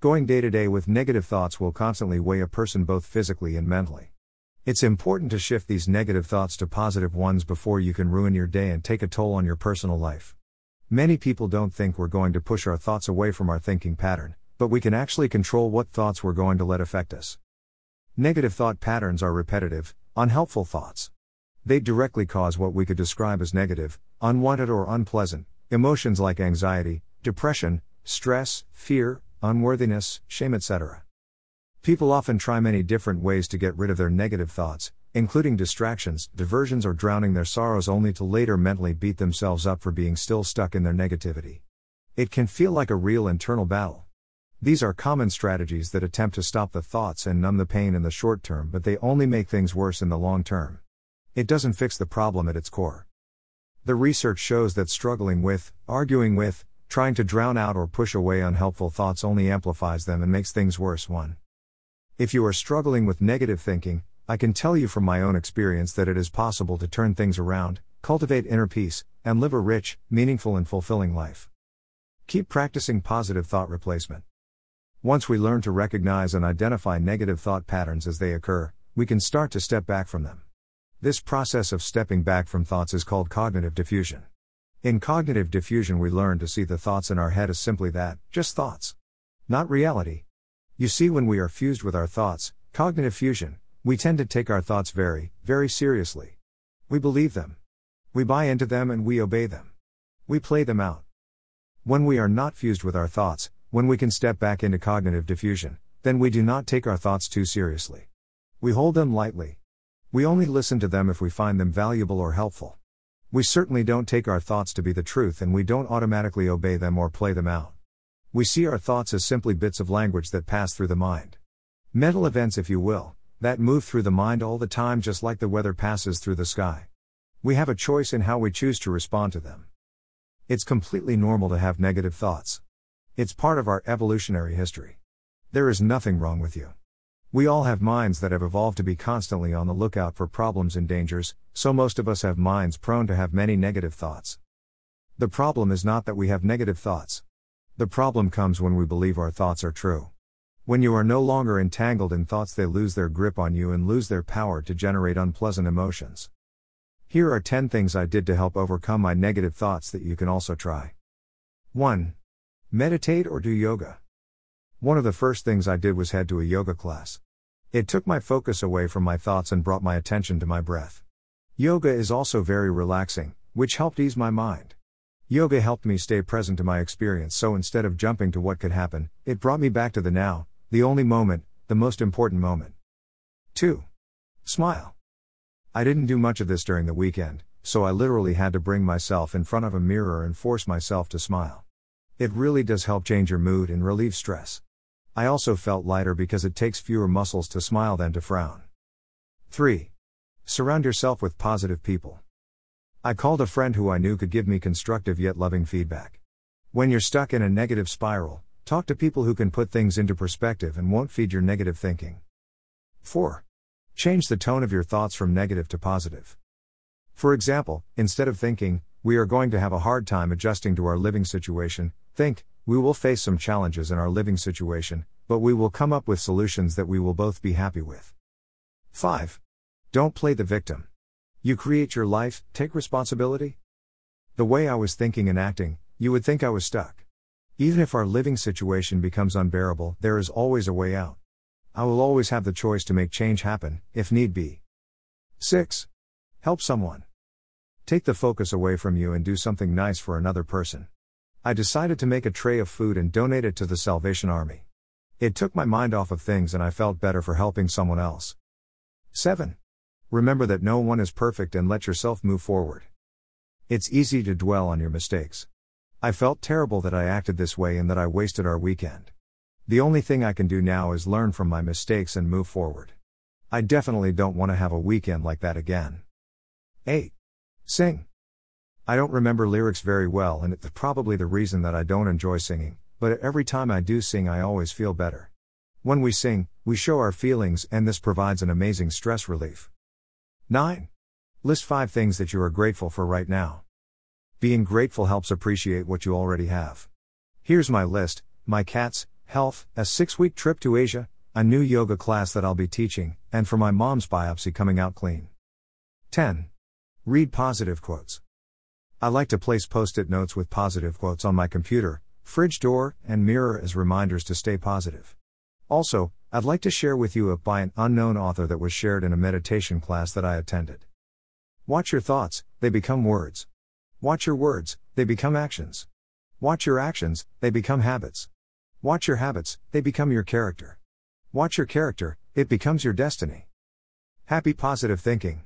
Going day to day with negative thoughts will constantly weigh a person both physically and mentally. It's important to shift these negative thoughts to positive ones before you can ruin your day and take a toll on your personal life. Many people don't think we're going to push our thoughts away from our thinking pattern, but we can actually control what thoughts we're going to let affect us. Negative thought patterns are repetitive, unhelpful thoughts. They directly cause what we could describe as negative, unwanted, or unpleasant emotions like anxiety, depression, stress, fear, unworthiness, shame, etc. People often try many different ways to get rid of their negative thoughts, including distractions, diversions, or drowning their sorrows, only to later mentally beat themselves up for being still stuck in their negativity. It can feel like a real internal battle. These are common strategies that attempt to stop the thoughts and numb the pain in the short term, but they only make things worse in the long term. It doesn't fix the problem at its core. The research shows that struggling with, arguing with, trying to drown out or push away unhelpful thoughts only amplifies them and makes things worse. 1. If you are struggling with negative thinking, I can tell you from my own experience that it is possible to turn things around, cultivate inner peace, and live a rich, meaningful, and fulfilling life. Keep practicing positive thought replacement. Once we learn to recognize and identify negative thought patterns as they occur, we can start to step back from them. This process of stepping back from thoughts is called cognitive diffusion. In cognitive diffusion, we learn to see the thoughts in our head as simply that, just thoughts. Not reality. You see, when we are fused with our thoughts, cognitive fusion, we tend to take our thoughts very, very seriously. We believe them. We buy into them and we obey them. We play them out. When we are not fused with our thoughts, when we can step back into cognitive diffusion, then we do not take our thoughts too seriously. We hold them lightly, we only listen to them if we find them valuable or helpful. We certainly don't take our thoughts to be the truth and we don't automatically obey them or play them out. We see our thoughts as simply bits of language that pass through the mind. Mental events, if you will, that move through the mind all the time just like the weather passes through the sky. We have a choice in how we choose to respond to them. It's completely normal to have negative thoughts. It's part of our evolutionary history. There is nothing wrong with you. We all have minds that have evolved to be constantly on the lookout for problems and dangers, so most of us have minds prone to have many negative thoughts. The problem is not that we have negative thoughts. The problem comes when we believe our thoughts are true. When you are no longer entangled in thoughts, they lose their grip on you and lose their power to generate unpleasant emotions. Here are 10 things I did to help overcome my negative thoughts that you can also try. 1. Meditate or do yoga. One of the first things I did was head to a yoga class. It took my focus away from my thoughts and brought my attention to my breath. Yoga is also very relaxing, which helped ease my mind. Yoga helped me stay present to my experience, so instead of jumping to what could happen, it brought me back to the now, the only moment, the most important moment. 2. Smile. I didn't do much of this during the weekend, so I literally had to bring myself in front of a mirror and force myself to smile. It really does help change your mood and relieve stress. I also felt lighter because it takes fewer muscles to smile than to frown. 3. Surround yourself with positive people. I called a friend who I knew could give me constructive yet loving feedback. When you're stuck in a negative spiral, talk to people who can put things into perspective and won't feed your negative thinking. 4. Change the tone of your thoughts from negative to positive. For example, instead of thinking, we are going to have a hard time adjusting to our living situation, think, we will face some challenges in our living situation, but we will come up with solutions that we will both be happy with. 5. Don't play the victim. You create your life, take responsibility. The way I was thinking and acting, you would think I was stuck. Even if our living situation becomes unbearable, there is always a way out. I will always have the choice to make change happen, if need be. 6. Help someone. Take the focus away from you and do something nice for another person. I decided to make a tray of food and donate it to the Salvation Army. It took my mind off of things and I felt better for helping someone else. 7. Remember that no one is perfect and let yourself move forward. It's easy to dwell on your mistakes. I felt terrible that I acted this way and that I wasted our weekend. The only thing I can do now is learn from my mistakes and move forward. I definitely don't want to have a weekend like that again. 8. Sing. I don't remember lyrics very well, and it's probably the reason that I don't enjoy singing, but every time I do sing, I always feel better. When we sing, we show our feelings, and this provides an amazing stress relief. 9. List 5 things that you are grateful for right now. Being grateful helps appreciate what you already have. Here's my list my cats, health, a six week trip to Asia, a new yoga class that I'll be teaching, and for my mom's biopsy coming out clean. 10. Read positive quotes. I like to place post it notes with positive quotes on my computer, fridge door, and mirror as reminders to stay positive. Also, I'd like to share with you a by an unknown author that was shared in a meditation class that I attended. Watch your thoughts, they become words. Watch your words, they become actions. Watch your actions, they become habits. Watch your habits, they become your character. Watch your character, it becomes your destiny. Happy positive thinking.